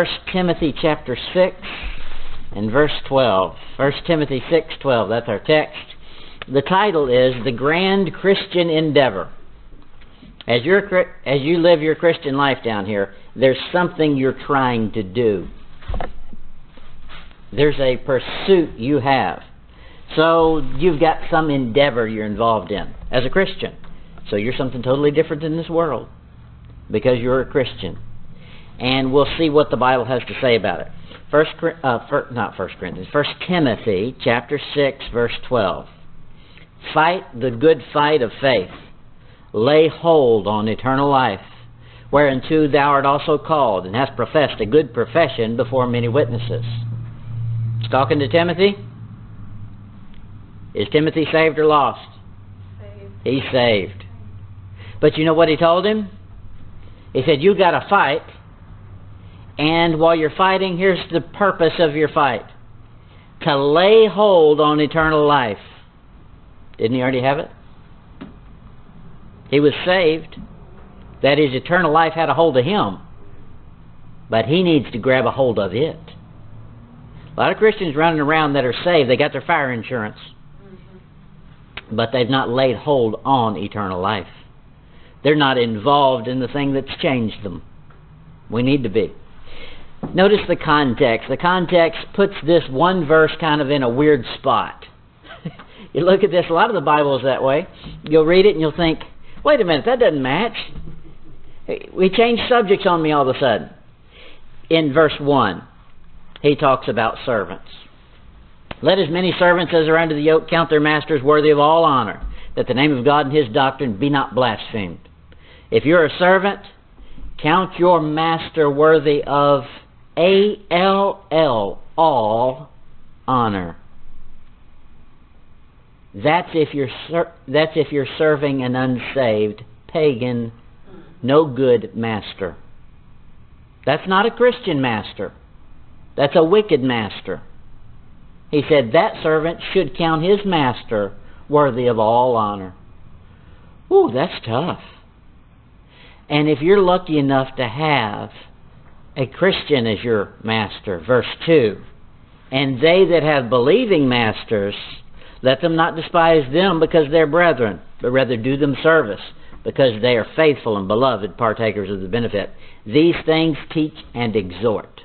First Timothy chapter 6 and verse 12. First Timothy 6:12, that's our text. The title is The Grand Christian Endeavor. As you as you live your Christian life down here, there's something you're trying to do. There's a pursuit you have. So you've got some endeavor you're involved in as a Christian. So you're something totally different in this world because you're a Christian. And we'll see what the Bible has to say about it. First, uh, first, not First Corinthians, First Timothy chapter six, verse twelve. Fight the good fight of faith. Lay hold on eternal life, whereunto thou art also called, and hast professed a good profession before many witnesses. He's talking to Timothy. Is Timothy saved or lost? Saved. He's saved. But you know what he told him? He said, You got to fight and while you're fighting, here's the purpose of your fight to lay hold on eternal life. Didn't he already have it? He was saved. That is, eternal life had a hold of him. But he needs to grab a hold of it. A lot of Christians running around that are saved, they got their fire insurance. Mm-hmm. But they've not laid hold on eternal life. They're not involved in the thing that's changed them. We need to be. Notice the context. The context puts this one verse kind of in a weird spot. you look at this, a lot of the Bible is that way. You'll read it and you'll think, wait a minute, that doesn't match. We changed subjects on me all of a sudden. In verse 1, he talks about servants. Let as many servants as are under the yoke count their masters worthy of all honor, that the name of God and his doctrine be not blasphemed. If you're a servant, count your master worthy of a L L, all honor. That's if you're ser- that's if you're serving an unsaved pagan, no good master. That's not a Christian master. That's a wicked master. He said that servant should count his master worthy of all honor. Ooh, that's tough. And if you're lucky enough to have a Christian is your master. Verse 2 And they that have believing masters, let them not despise them because they're brethren, but rather do them service, because they are faithful and beloved partakers of the benefit. These things teach and exhort.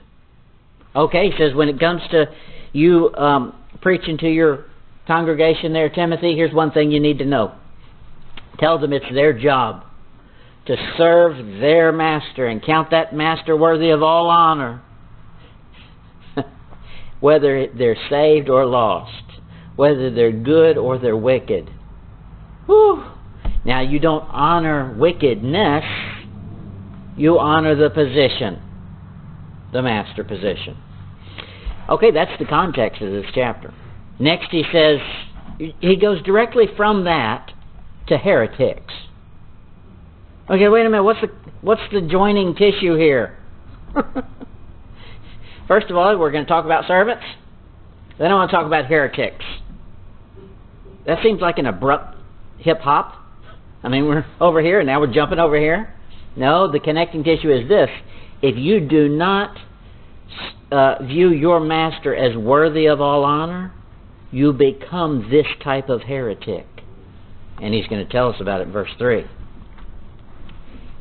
Okay, he says when it comes to you um, preaching to your congregation there, Timothy, here's one thing you need to know. Tell them it's their job to serve their master and count that master worthy of all honor, whether they're saved or lost, whether they're good or they're wicked. Whew. Now, you don't honor wickedness, you honor the position, the master position. Okay, that's the context of this chapter. Next, he says, he goes directly from that to heretics. Okay, wait a minute. What's the what's the joining tissue here? First of all, we're going to talk about servants. Then I want to talk about heretics. That seems like an abrupt hip hop. I mean, we're over here and now we're jumping over here. No, the connecting tissue is this. If you do not uh, view your master as worthy of all honor, you become this type of heretic. And he's going to tell us about it in verse 3.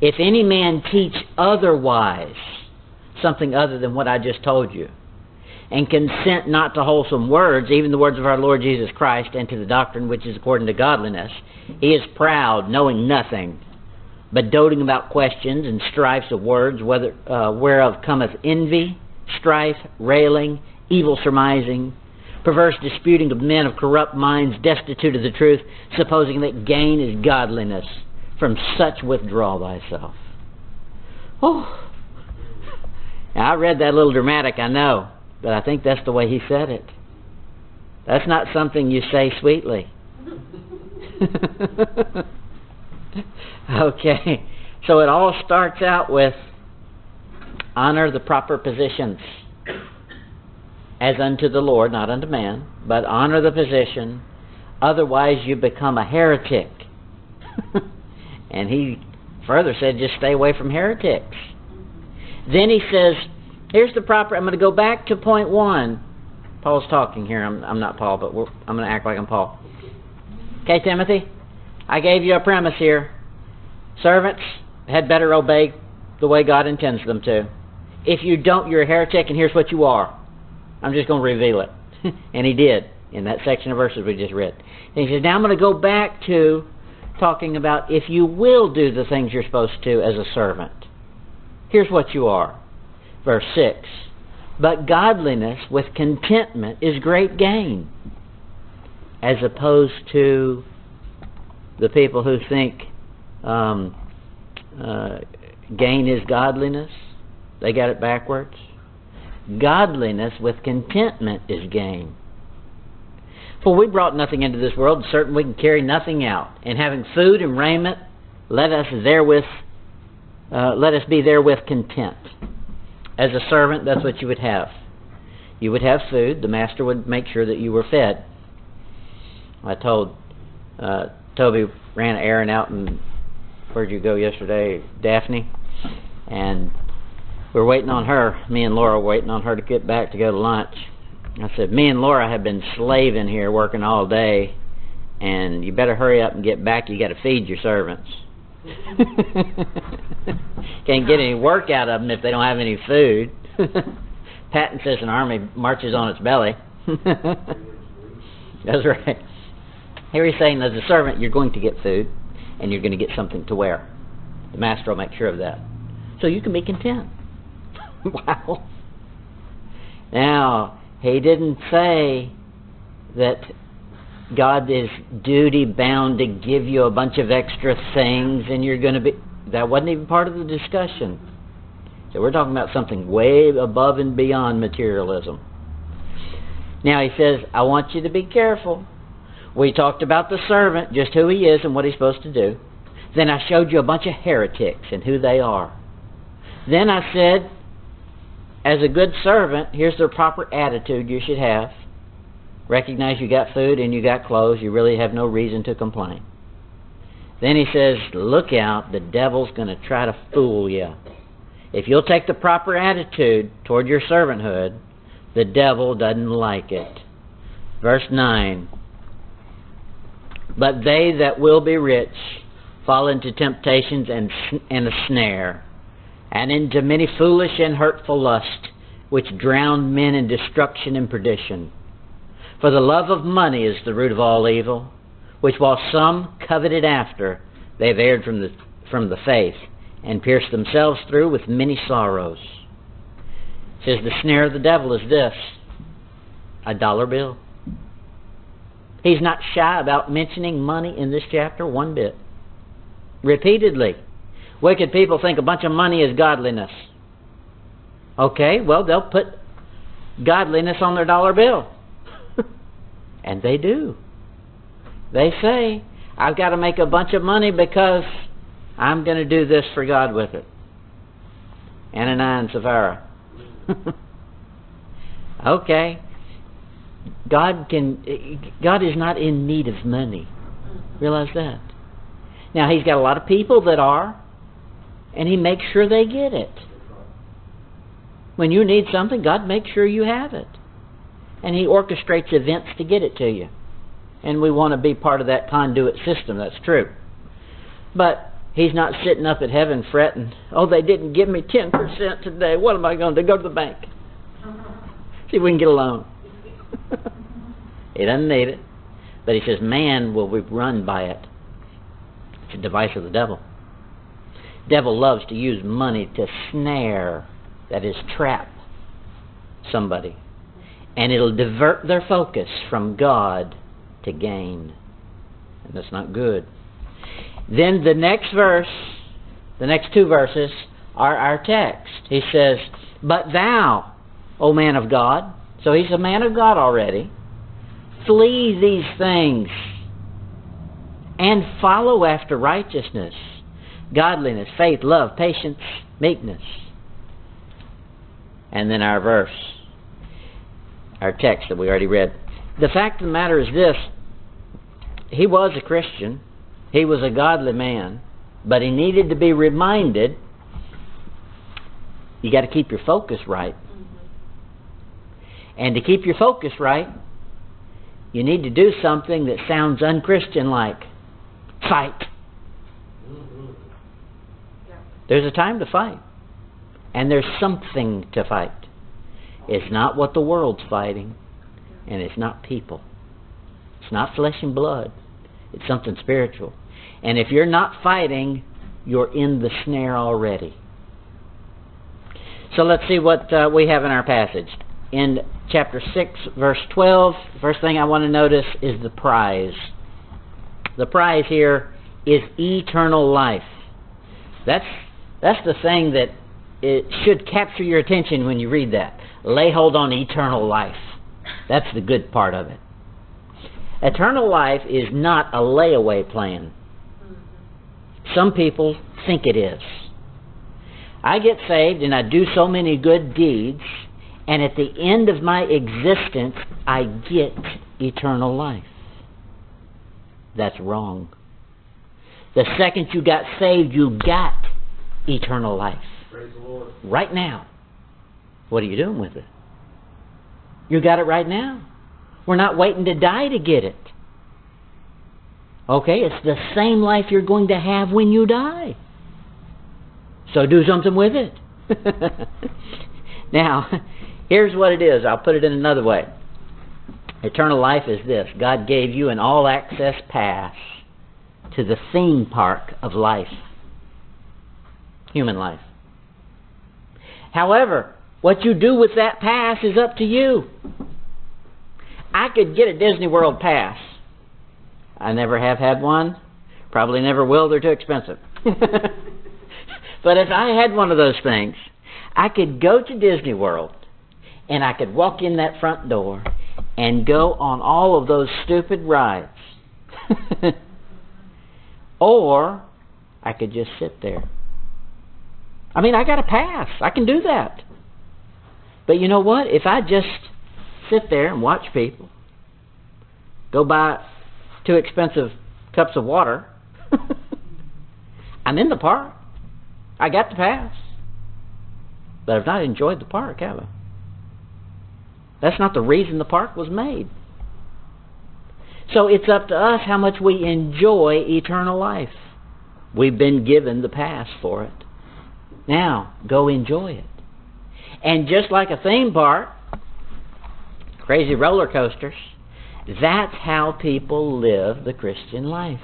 If any man teach otherwise, something other than what I just told you, and consent not to wholesome words, even the words of our Lord Jesus Christ, and to the doctrine which is according to godliness, he is proud, knowing nothing, but doting about questions and strifes of words, whether, uh, whereof cometh envy, strife, railing, evil surmising, perverse disputing of men of corrupt minds, destitute of the truth, supposing that gain is godliness. From such withdraw thyself. Oh. I read that a little dramatic, I know, but I think that's the way he said it. That's not something you say sweetly. okay. So it all starts out with honor the proper positions as unto the Lord, not unto man, but honor the position. Otherwise, you become a heretic. And he further said, just stay away from heretics. Then he says, Here's the proper. I'm going to go back to point one. Paul's talking here. I'm, I'm not Paul, but I'm going to act like I'm Paul. Okay, Timothy? I gave you a premise here. Servants had better obey the way God intends them to. If you don't, you're a heretic, and here's what you are. I'm just going to reveal it. and he did in that section of verses we just read. And he says, Now I'm going to go back to talking about if you will do the things you're supposed to as a servant. Here's what you are. Verse 6 But godliness with contentment is great gain, as opposed to the people who think um, uh, gain is godliness. They got it backwards. Godliness with contentment is gain. For we brought nothing into this world, certain we can carry nothing out. And having food and raiment, let us therewith uh, let us be therewith content. As a servant, that's what you would have. You would have food. The master would make sure that you were fed. I told uh, Toby ran an errand out and where'd you go yesterday, Daphne? And we're waiting on her. Me and Laura were waiting on her to get back to go to lunch. I said, me and Laura have been slaving here, working all day, and you better hurry up and get back. You got to feed your servants. Can't get any work out of them if they don't have any food. Patton says an army marches on its belly. That's right. Here he's saying, as a servant, you're going to get food, and you're going to get something to wear. The master will make sure of that. So you can be content. wow. Now, he didn't say that God is duty bound to give you a bunch of extra things and you're going to be. That wasn't even part of the discussion. So we're talking about something way above and beyond materialism. Now he says, I want you to be careful. We talked about the servant, just who he is and what he's supposed to do. Then I showed you a bunch of heretics and who they are. Then I said, as a good servant, here's the proper attitude you should have. Recognize you got food and you got clothes. You really have no reason to complain. Then he says, Look out, the devil's going to try to fool you. If you'll take the proper attitude toward your servanthood, the devil doesn't like it. Verse 9 But they that will be rich fall into temptations and, and a snare, and into many foolish and hurtful lusts, which drown men in destruction and perdition. For the love of money is the root of all evil, which while some coveted after, they erred from the, from the faith, and pierced themselves through with many sorrows. It says the snare of the devil is this a dollar bill. He's not shy about mentioning money in this chapter one bit. Repeatedly. Wicked people think a bunch of money is godliness. Okay, well, they'll put godliness on their dollar bill. and they do. They say, I've got to make a bunch of money because I'm going to do this for God with it. Ananias and Sapphira. okay. God can God is not in need of money. Realize that. Now he's got a lot of people that are and he makes sure they get it. When you need something, God makes sure you have it. And he orchestrates events to get it to you. And we want to be part of that conduit system, that's true. But he's not sitting up at heaven fretting, oh, they didn't give me 10% today. What am I going to do? Go to the bank. Uh-huh. See if we can get a loan. he doesn't need it. But he says, man will be run by it. It's a device of the devil. Devil loves to use money to snare, that is, trap somebody. And it'll divert their focus from God to gain. And that's not good. Then the next verse, the next two verses, are our text. He says, But thou, O man of God, so he's a man of God already, flee these things and follow after righteousness, godliness, faith, love, patience, meekness. And then our verse, our text that we already read. The fact of the matter is this he was a Christian, he was a godly man, but he needed to be reminded you got to keep your focus right And to keep your focus right, you need to do something that sounds unchristian like fight. There's a time to fight. And there's something to fight. It's not what the world's fighting, and it's not people. It's not flesh and blood. It's something spiritual. And if you're not fighting, you're in the snare already. So let's see what uh, we have in our passage. In chapter 6, verse 12, first thing I want to notice is the prize. The prize here is eternal life. That's, that's the thing that it should capture your attention when you read that. Lay hold on eternal life. That's the good part of it. Eternal life is not a layaway plan. Some people think it is. I get saved and I do so many good deeds, and at the end of my existence, I get eternal life. That's wrong. The second you got saved, you got eternal life. Praise the Lord. Right now. What are you doing with it? You got it right now. We're not waiting to die to get it. Okay, it's the same life you're going to have when you die. So do something with it. now, here's what it is. I'll put it in another way. Eternal life is this God gave you an all access pass to the theme park of life, human life. However, what you do with that pass is up to you. I could get a Disney World pass. I never have had one. Probably never will. They're too expensive. but if I had one of those things, I could go to Disney World and I could walk in that front door and go on all of those stupid rides. or I could just sit there. I mean, I got a pass. I can do that. But you know what? If I just sit there and watch people go buy two expensive cups of water, I'm in the park. I got the pass. But I've not enjoyed the park, have I? That's not the reason the park was made. So it's up to us how much we enjoy eternal life. We've been given the pass for it. Now, go enjoy it. And just like a theme park, crazy roller coasters, that's how people live the Christian life.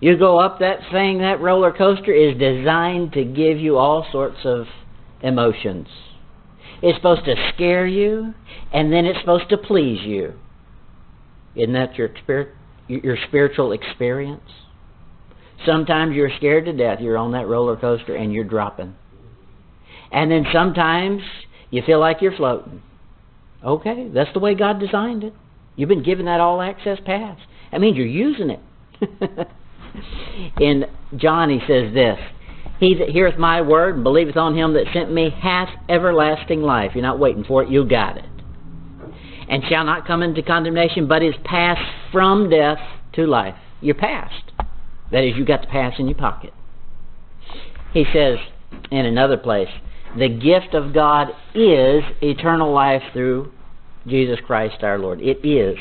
You go up that thing, that roller coaster is designed to give you all sorts of emotions. It's supposed to scare you, and then it's supposed to please you. Isn't that your your spiritual experience? Sometimes you're scared to death. You're on that roller coaster and you're dropping. And then sometimes you feel like you're floating. Okay, that's the way God designed it. You've been given that all access pass. That means you're using it. In John, he says this He that heareth my word and believeth on him that sent me hath everlasting life. You're not waiting for it, you got it. And shall not come into condemnation, but is passed from death to life. You're passed. That is, you got the pass in your pocket. He says in another place, the gift of God is eternal life through Jesus Christ our Lord. It is.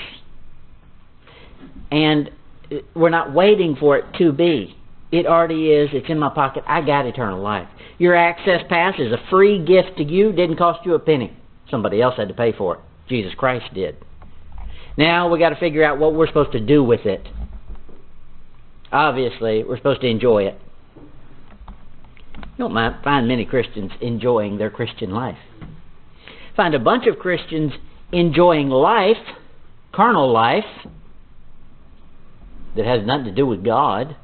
And we're not waiting for it to be. It already is. It's in my pocket. I got eternal life. Your access pass is a free gift to you. Didn't cost you a penny. Somebody else had to pay for it. Jesus Christ did. Now we got to figure out what we're supposed to do with it. Obviously, we're supposed to enjoy it. You don't find many Christians enjoying their Christian life. Find a bunch of Christians enjoying life, carnal life, that has nothing to do with God.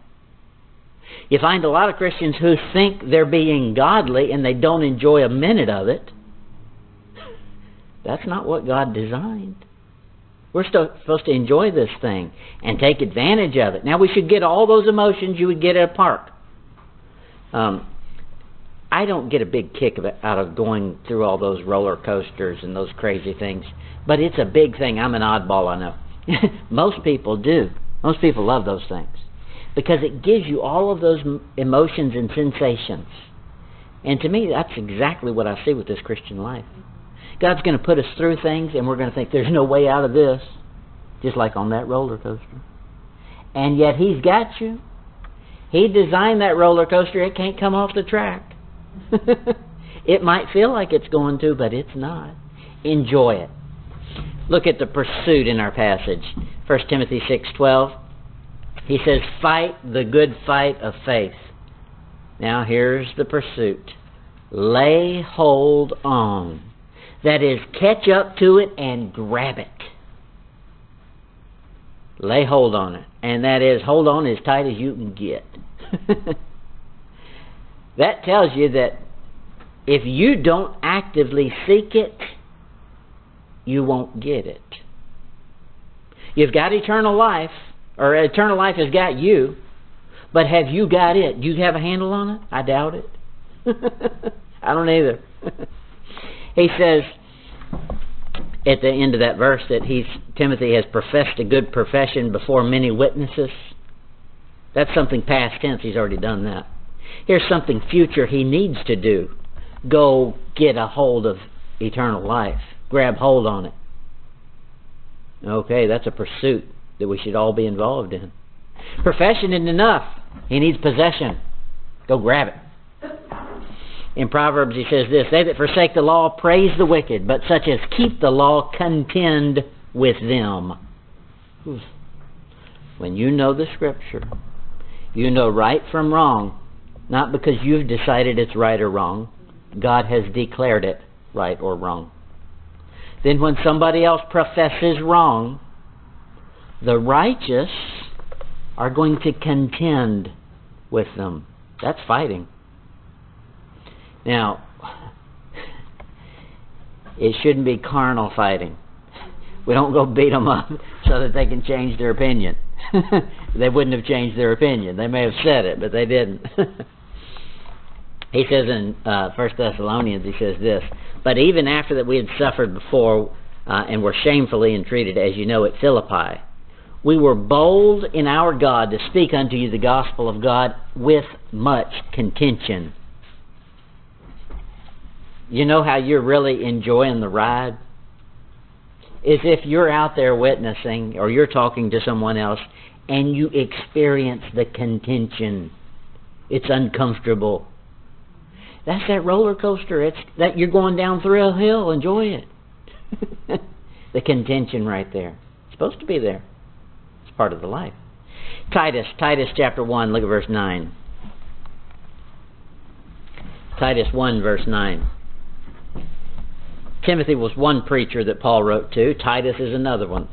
You find a lot of Christians who think they're being godly and they don't enjoy a minute of it. That's not what God designed. We're supposed to enjoy this thing and take advantage of it. Now, we should get all those emotions you would get at a park. Um, I don't get a big kick of it out of going through all those roller coasters and those crazy things, but it's a big thing. I'm an oddball, I know. Most people do. Most people love those things because it gives you all of those emotions and sensations. And to me, that's exactly what I see with this Christian life. God's going to put us through things and we're going to think there's no way out of this, just like on that roller coaster. And yet He's got you. He designed that roller coaster, it can't come off the track. it might feel like it's going to, but it's not. Enjoy it. Look at the pursuit in our passage. 1 Timothy 6:12. He says, "Fight the good fight of faith." Now here's the pursuit. Lay hold on. That is, catch up to it and grab it. Lay hold on it. And that is, hold on as tight as you can get. that tells you that if you don't actively seek it, you won't get it. You've got eternal life, or eternal life has got you, but have you got it? Do you have a handle on it? I doubt it. I don't either. he says at the end of that verse that he's Timothy has professed a good profession before many witnesses. That's something past tense. He's already done that. Here's something future he needs to do. Go get a hold of eternal life. Grab hold on it. Okay, that's a pursuit that we should all be involved in. Profession isn't enough. He needs possession. Go grab it. In Proverbs he says this They that forsake the law praise the wicked, but such as keep the law contend with them. When you know the Scripture, you know right from wrong, not because you've decided it's right or wrong. God has declared it right or wrong. Then when somebody else professes wrong, the righteous are going to contend with them. That's fighting. Now, it shouldn't be carnal fighting. We don't go beat them up so that they can change their opinion. they wouldn't have changed their opinion. They may have said it, but they didn't. he says in uh, First Thessalonians, he says this: But even after that we had suffered before uh, and were shamefully entreated, as you know, at Philippi, we were bold in our God to speak unto you the gospel of God with much contention. You know how you're really enjoying the ride? Is if you're out there witnessing or you're talking to someone else and you experience the contention. It's uncomfortable. That's that roller coaster. It's that you're going down through a hill. Enjoy it. the contention right there. It's supposed to be there It's part of the life. Titus, Titus chapter 1, look at verse 9. Titus 1, verse 9. Timothy was one preacher that Paul wrote to. Titus is another one.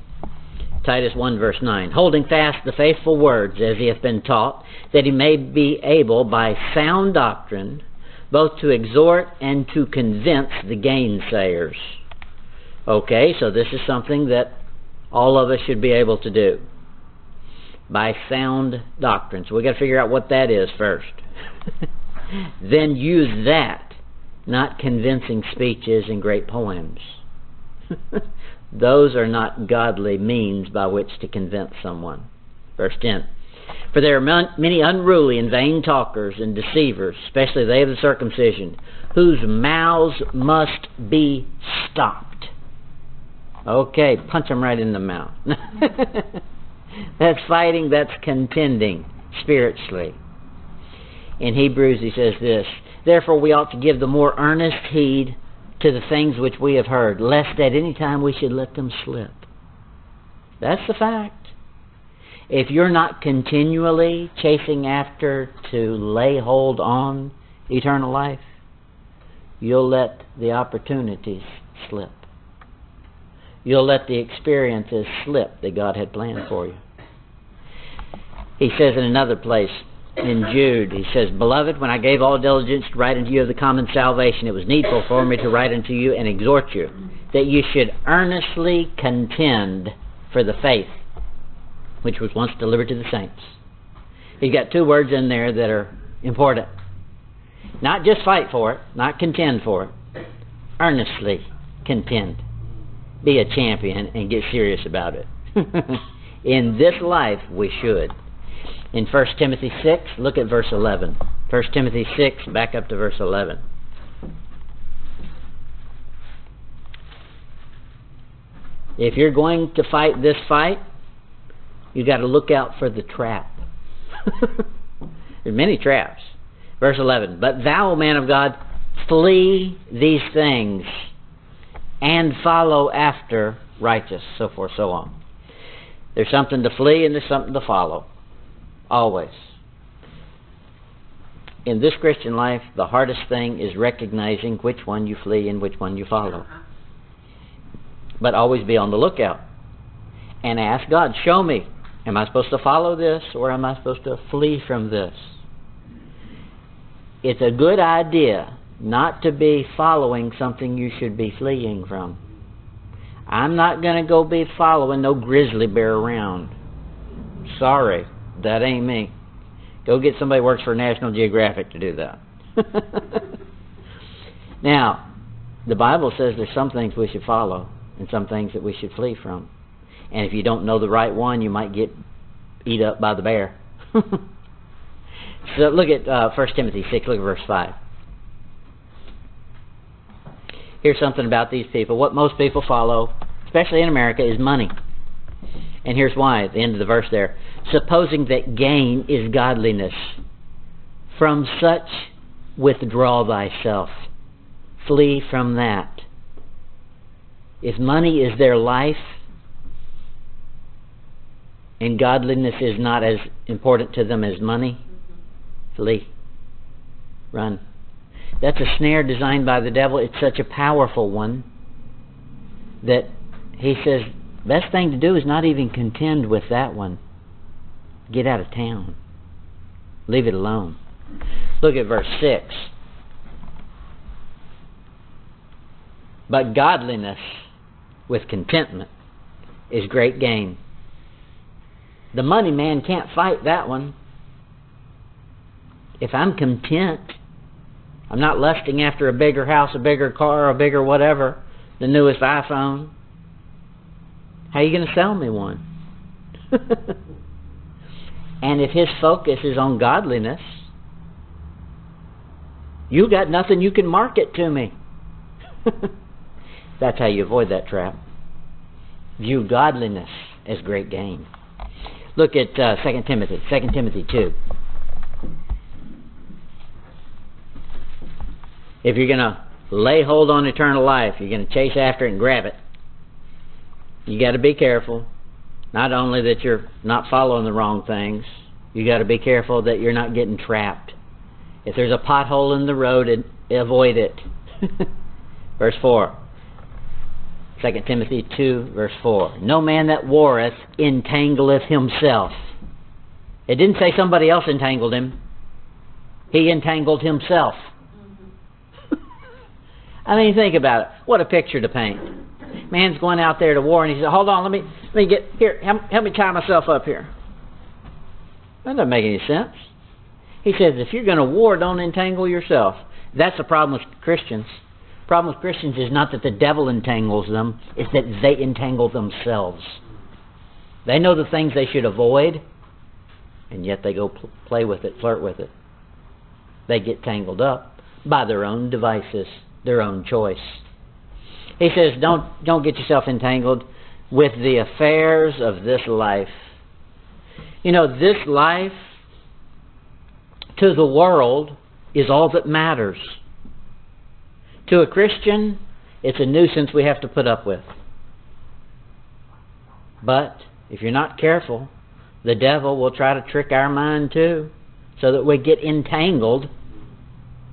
Titus 1, verse 9. Holding fast the faithful words as he hath been taught, that he may be able by sound doctrine both to exhort and to convince the gainsayers. Okay, so this is something that all of us should be able to do by sound doctrine. So we've got to figure out what that is first. then use that, not convincing speeches and great poems. Those are not godly means by which to convince someone. Verse 10. For there are many unruly and vain talkers and deceivers, especially they of the circumcision, whose mouths must be stopped. Okay, punch them right in the mouth. that's fighting, that's contending spiritually. In Hebrews, he says this Therefore, we ought to give the more earnest heed to the things which we have heard, lest at any time we should let them slip. That's the fact. If you're not continually chasing after to lay hold on eternal life, you'll let the opportunities slip. You'll let the experiences slip that God had planned for you. He says in another place, in Jude, he says, Beloved, when I gave all diligence to write unto you of the common salvation, it was needful for me to write unto you and exhort you, that you should earnestly contend for the faith which was once delivered to the saints. He's got two words in there that are important. Not just fight for it, not contend for it. Earnestly contend be a champion and get serious about it. in this life, we should. In 1 Timothy 6, look at verse 11. 1 Timothy 6, back up to verse 11. If you're going to fight this fight, you got to look out for the trap. There's many traps. Verse 11, But thou, man of God, flee these things and follow after righteous, so forth, so on. There's something to flee and there's something to follow. Always. In this Christian life, the hardest thing is recognizing which one you flee and which one you follow. But always be on the lookout. And ask God, show me. Am I supposed to follow this or am I supposed to flee from this? It's a good idea not to be following something you should be fleeing from. I'm not going to go be following no grizzly bear around. Sorry, that ain't me. Go get somebody who works for National Geographic to do that. now, the Bible says there's some things we should follow and some things that we should flee from. And if you don't know the right one, you might get eat up by the bear. so look at uh, 1 Timothy 6, look at verse 5. Here's something about these people. What most people follow, especially in America, is money. And here's why, at the end of the verse there. Supposing that gain is godliness, from such withdraw thyself. Flee from that. If money is their life, and godliness is not as important to them as money, flee. Run. That's a snare designed by the devil. It's such a powerful one that he says best thing to do is not even contend with that one. Get out of town. Leave it alone. Look at verse 6. But godliness with contentment is great gain. The money man can't fight that one. If I'm content, I'm not lusting after a bigger house, a bigger car, a bigger whatever, the newest iPhone. How are you going to sell me one? and if his focus is on godliness, you got nothing you can market to me. That's how you avoid that trap. View godliness as great gain. Look at uh, 2 Timothy, 2 Timothy 2. If you're going to lay hold on eternal life, you're going to chase after it and grab it. You got to be careful. Not only that you're not following the wrong things, you got to be careful that you're not getting trapped. If there's a pothole in the road, avoid it. verse 4. 2 Timothy 2, verse 4. No man that warreth entangleth himself. It didn't say somebody else entangled him. He entangled himself. Mm-hmm. I mean, think about it. What a picture to paint. Man's going out there to war, and he said, "Hold on, let me let me get here. Help, help me tie myself up here." That doesn't make any sense. He says, "If you're going to war, don't entangle yourself." That's the problem with Christians. The problem with Christians is not that the devil entangles them; it's that they entangle themselves. They know the things they should avoid, and yet they go pl- play with it, flirt with it. They get tangled up by their own devices their own choice. He says, don't, don't get yourself entangled with the affairs of this life. You know, this life to the world is all that matters. To a Christian, it's a nuisance we have to put up with. But if you're not careful, the devil will try to trick our mind too, so that we get entangled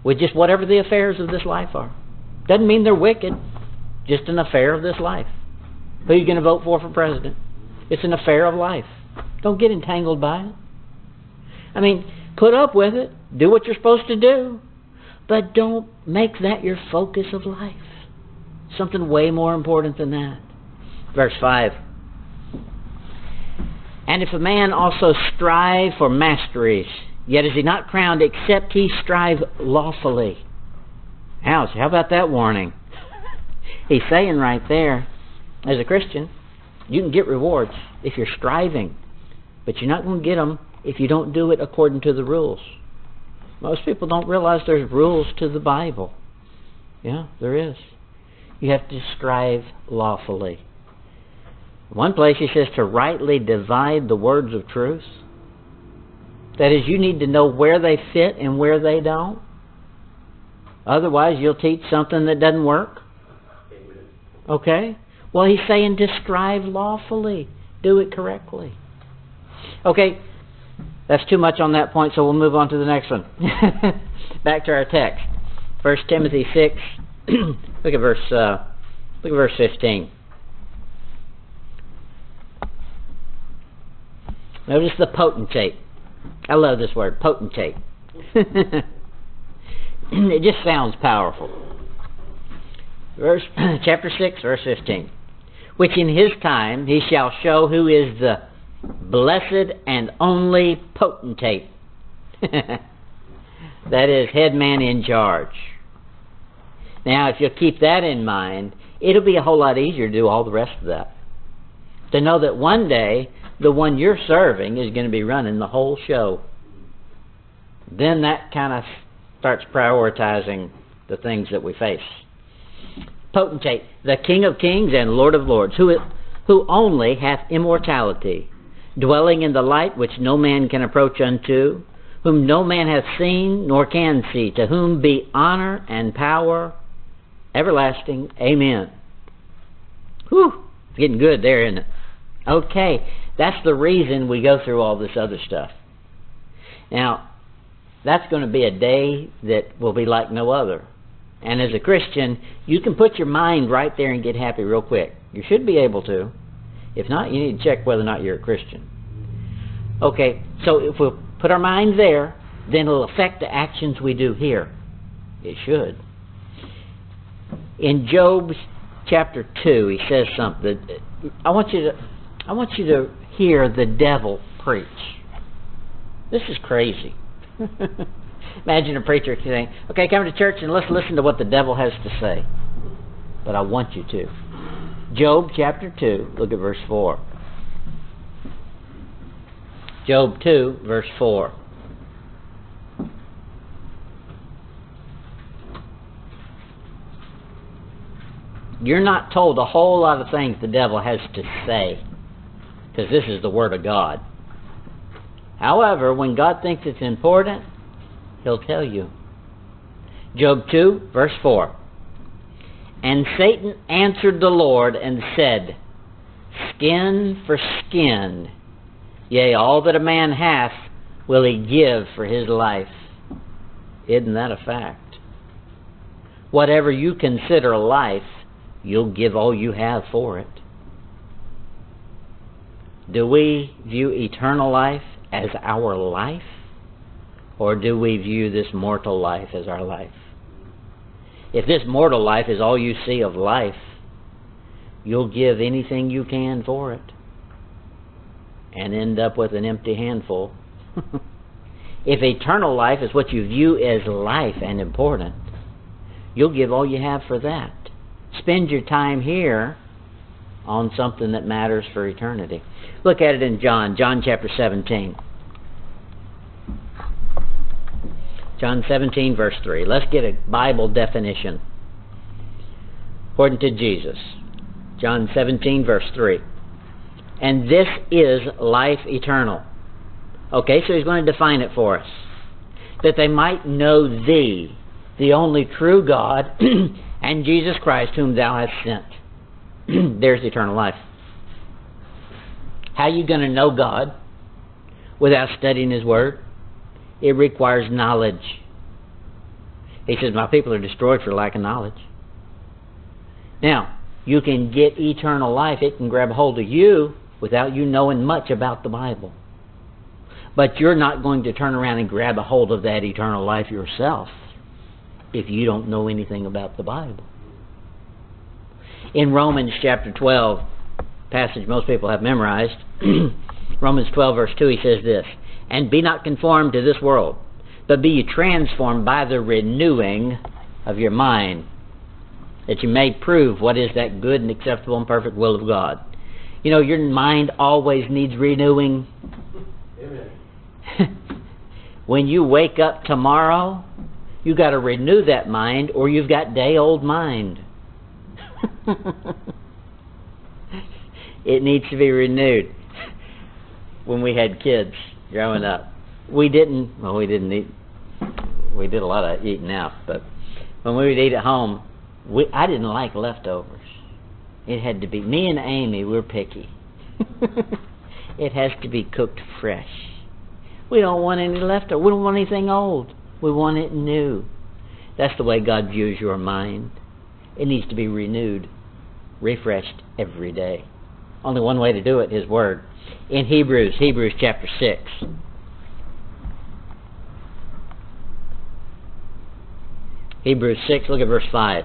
with just whatever the affairs of this life are. Doesn't mean they're wicked, just an affair of this life. Who are you going to vote for for president? It's an affair of life. Don't get entangled by it. I mean, put up with it, do what you're supposed to do, but don't make that your focus of life. Something way more important than that. Verse 5. And if a man also strive for masteries, Yet is he not crowned except he strive lawfully. Ouch, how about that warning? He's saying right there, as a Christian, you can get rewards if you're striving, but you're not going to get them if you don't do it according to the rules. Most people don't realize there's rules to the Bible. Yeah, there is. You have to strive lawfully. One place he says to rightly divide the words of truth. That is, you need to know where they fit and where they don't. Otherwise, you'll teach something that doesn't work. Okay? Well, he's saying describe lawfully, do it correctly. Okay, that's too much on that point, so we'll move on to the next one. Back to our text. First Timothy six. look at verse. Uh, look at verse fifteen. Notice the potentate. I love this word, potentate. it just sounds powerful. Verse chapter six, verse fifteen. Which in his time he shall show who is the blessed and only potentate. that is, head man in charge. Now, if you'll keep that in mind, it'll be a whole lot easier to do all the rest of that. To know that one day, the one you're serving is going to be running the whole show. Then that kind of starts prioritizing the things that we face. Potentate, the King of kings and Lord of lords, who, who only hath immortality dwelling in the light which no man can approach unto, whom no man hath seen nor can see, to whom be honor and power everlasting. Amen. Whew, it's getting good there, isn't it? Okay, that's the reason we go through all this other stuff. Now, that's going to be a day that will be like no other. And as a Christian, you can put your mind right there and get happy real quick. You should be able to. If not, you need to check whether or not you're a Christian. Okay, so if we put our mind there, then it'll affect the actions we do here. It should. In Job chapter 2, he says something. I want you to I want you to hear the devil preach. This is crazy. Imagine a preacher saying, "Okay, come to church and let's listen to what the devil has to say." But I want you to. Job chapter 2, look at verse 4. Job 2, verse 4. You're not told a whole lot of things the devil has to say, because this is the Word of God. However, when God thinks it's important, He'll tell you. Job 2, verse 4. And Satan answered the Lord and said, Skin for skin, yea, all that a man hath will he give for his life. Isn't that a fact? Whatever you consider life, you'll give all you have for it. Do we view eternal life as our life? Or do we view this mortal life as our life? If this mortal life is all you see of life, you'll give anything you can for it and end up with an empty handful. if eternal life is what you view as life and important, you'll give all you have for that. Spend your time here on something that matters for eternity. Look at it in John, John chapter 17. John 17, verse 3. Let's get a Bible definition. According to Jesus. John 17, verse 3. And this is life eternal. Okay, so he's going to define it for us. That they might know thee, the only true God, and Jesus Christ, whom thou hast sent. There's eternal life. How are you going to know God without studying His Word? It requires knowledge. He says, My people are destroyed for lack of knowledge. Now, you can get eternal life. It can grab hold of you without you knowing much about the Bible. But you're not going to turn around and grab a hold of that eternal life yourself if you don't know anything about the Bible. In Romans chapter 12, passage most people have memorized, Romans 12, verse 2, he says this And be not conformed to this world, but be ye transformed by the renewing of your mind, that you may prove what is that good and acceptable and perfect will of God. You know, your mind always needs renewing. when you wake up tomorrow, you got to renew that mind, or you've got day old mind. it needs to be renewed. when we had kids growing up, we didn't. Well, we didn't eat. We did a lot of eating out, but when we would eat at home, we I didn't like leftovers. It had to be me and Amy. We're picky. it has to be cooked fresh. We don't want any leftover. We don't want anything old. We want it new. That's the way God views your mind. It needs to be renewed, refreshed every day. Only one way to do it, His Word. In Hebrews, Hebrews chapter 6. Hebrews 6, look at verse 5.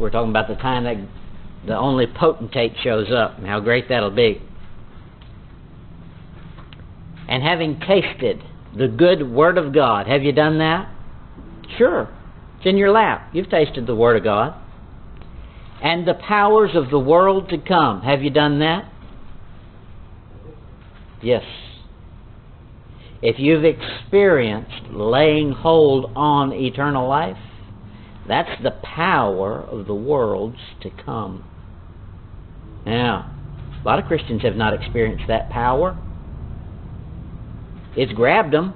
We're talking about the time that the only potentate shows up and how great that'll be. And having tasted the good Word of God, have you done that? Sure. It's in your lap. You've tasted the Word of God. And the powers of the world to come, have you done that? Yes. If you've experienced laying hold on eternal life, that's the power of the worlds to come. Now, a lot of Christians have not experienced that power. It's grabbed them,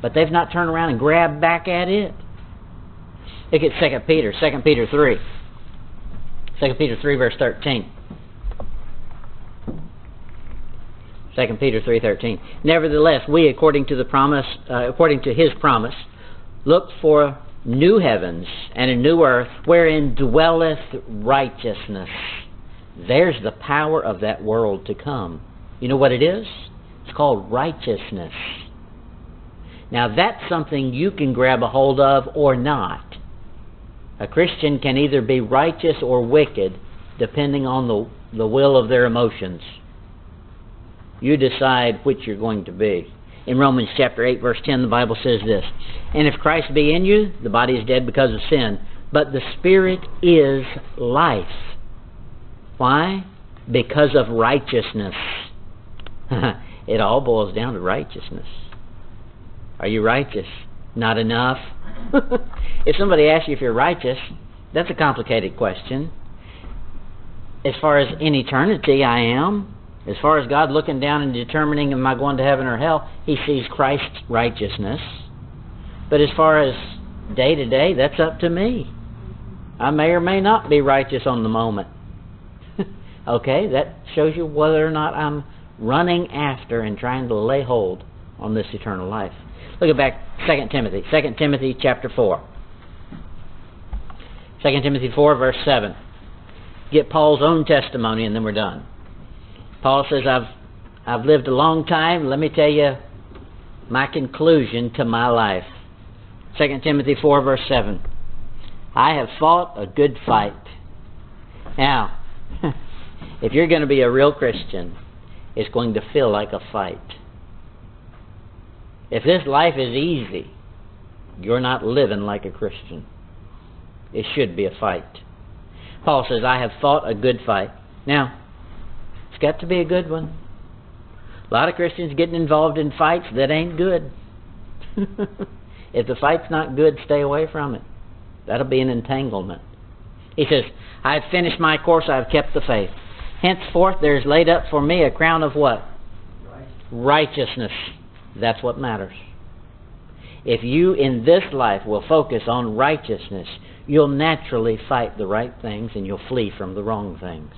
but they've not turned around and grabbed back at it. Look at 2 Peter, 2 Peter 3. 2 Peter 3 verse 13. 2 Peter 3:13. Nevertheless, we according to the promise uh, according to his promise look for new heavens and a new earth wherein dwelleth righteousness. There's the power of that world to come. You know what it is? It's called righteousness. Now that's something you can grab a hold of or not. A Christian can either be righteous or wicked depending on the, the will of their emotions. You decide which you're going to be. In Romans chapter 8 verse 10 the Bible says this, And if Christ be in you, the body is dead because of sin, but the spirit is life. Why? Because of righteousness. it all boils down to righteousness. Are you righteous? Not enough. if somebody asks you if you're righteous, that's a complicated question. As far as in eternity, I am. As far as God looking down and determining am I going to heaven or hell, He sees Christ's righteousness. But as far as day to day, that's up to me. I may or may not be righteous on the moment. okay, that shows you whether or not I'm running after and trying to lay hold on this eternal life. Look at back 2 Timothy, 2 Timothy chapter 4. 2 Timothy 4 verse 7. Get Paul's own testimony and then we're done. Paul says, I've, I've lived a long time. Let me tell you my conclusion to my life. 2 Timothy 4, verse 7. I have fought a good fight. Now, if you're going to be a real Christian, it's going to feel like a fight. If this life is easy, you're not living like a Christian. It should be a fight. Paul says, I have fought a good fight. Now, it's got to be a good one. A lot of Christians getting involved in fights that ain't good. if the fight's not good, stay away from it. That'll be an entanglement. He says, I have finished my course, I have kept the faith. Henceforth there is laid up for me a crown of what? Righteousness. That's what matters. If you in this life will focus on righteousness, you'll naturally fight the right things and you'll flee from the wrong things.